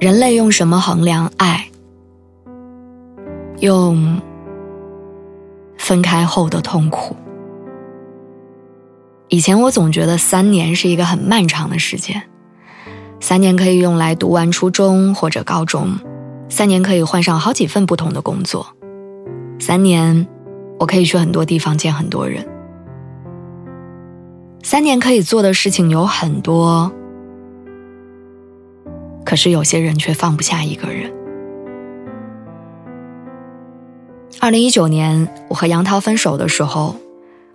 人类用什么衡量爱？用分开后的痛苦。以前我总觉得三年是一个很漫长的时间，三年可以用来读完初中或者高中，三年可以换上好几份不同的工作，三年我可以去很多地方见很多人，三年可以做的事情有很多。可是有些人却放不下一个人。二零一九年，我和杨涛分手的时候，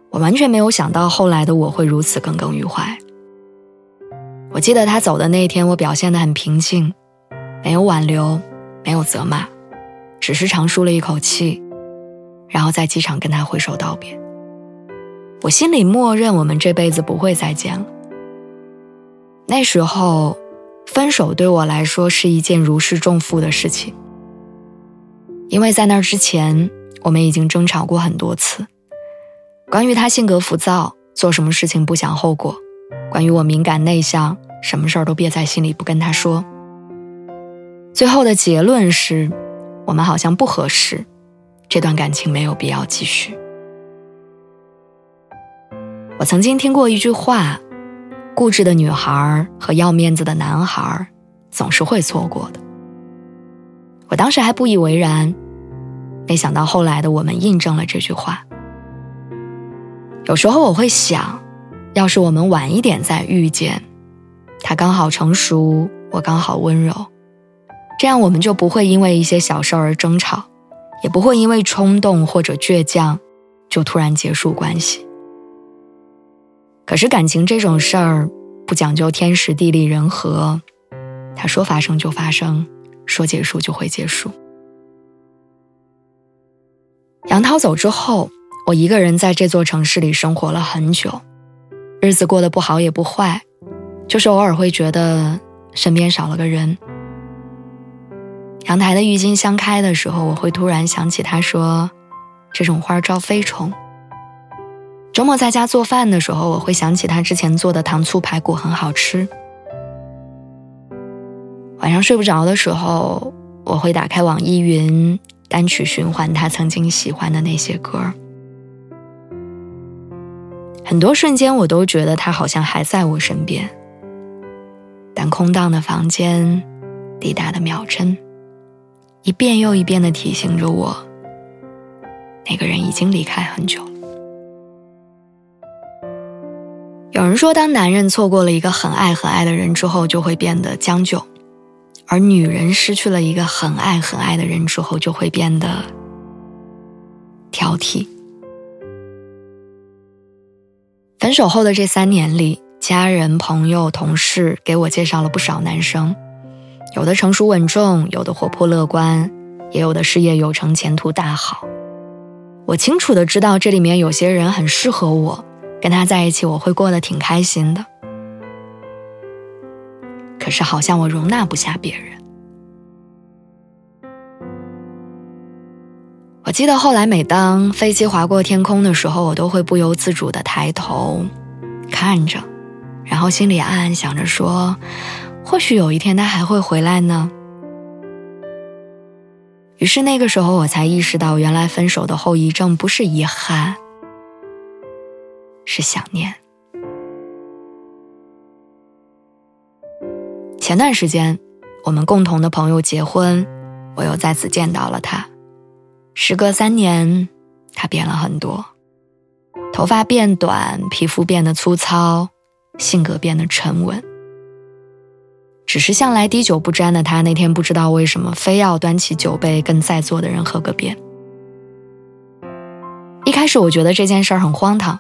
我完全没有想到后来的我会如此耿耿于怀。我记得他走的那一天，我表现得很平静，没有挽留，没有责骂，只是长舒了一口气，然后在机场跟他挥手道别。我心里默认我们这辈子不会再见了。那时候。分手对我来说是一件如释重负的事情，因为在那之前，我们已经争吵过很多次。关于他性格浮躁，做什么事情不想后果；关于我敏感内向，什么事儿都憋在心里不跟他说。最后的结论是，我们好像不合适，这段感情没有必要继续。我曾经听过一句话。固执的女孩和要面子的男孩，总是会错过的。我当时还不以为然，没想到后来的我们印证了这句话。有时候我会想，要是我们晚一点再遇见，他刚好成熟，我刚好温柔，这样我们就不会因为一些小事而争吵，也不会因为冲动或者倔强就突然结束关系。可是感情这种事儿，不讲究天时地利人和，他说发生就发生，说结束就会结束。杨涛走之后，我一个人在这座城市里生活了很久，日子过得不好也不坏，就是偶尔会觉得身边少了个人。阳台的郁金香开的时候，我会突然想起他说，这种花招飞虫。周末在家做饭的时候，我会想起他之前做的糖醋排骨很好吃。晚上睡不着的时候，我会打开网易云单曲循环他曾经喜欢的那些歌。很多瞬间，我都觉得他好像还在我身边，但空荡的房间，滴答的秒针，一遍又一遍的提醒着我，那个人已经离开很久。有人说，当男人错过了一个很爱很爱的人之后，就会变得将就；而女人失去了一个很爱很爱的人之后，就会变得挑剔。分手后的这三年里，家人、朋友、同事给我介绍了不少男生，有的成熟稳重，有的活泼乐观，也有的事业有成、前途大好。我清楚的知道，这里面有些人很适合我。跟他在一起，我会过得挺开心的。可是好像我容纳不下别人。我记得后来，每当飞机划过天空的时候，我都会不由自主的抬头看着，然后心里暗暗想着说：或许有一天他还会回来呢。于是那个时候，我才意识到，原来分手的后遗症不是遗憾。是想念。前段时间，我们共同的朋友结婚，我又再次见到了他。时隔三年，他变了很多，头发变短，皮肤变得粗糙，性格变得沉稳。只是向来滴酒不沾的他，那天不知道为什么非要端起酒杯跟在座的人喝个遍。一开始我觉得这件事儿很荒唐。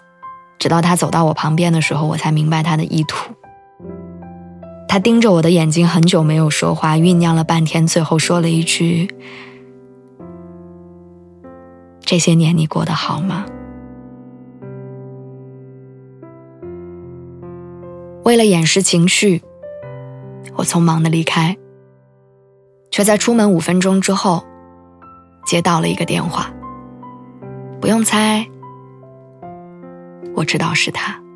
直到他走到我旁边的时候，我才明白他的意图。他盯着我的眼睛很久没有说话，酝酿了半天，最后说了一句：“这些年你过得好吗？”为了掩饰情绪，我匆忙的离开，却在出门五分钟之后接到了一个电话。不用猜，我知道是他。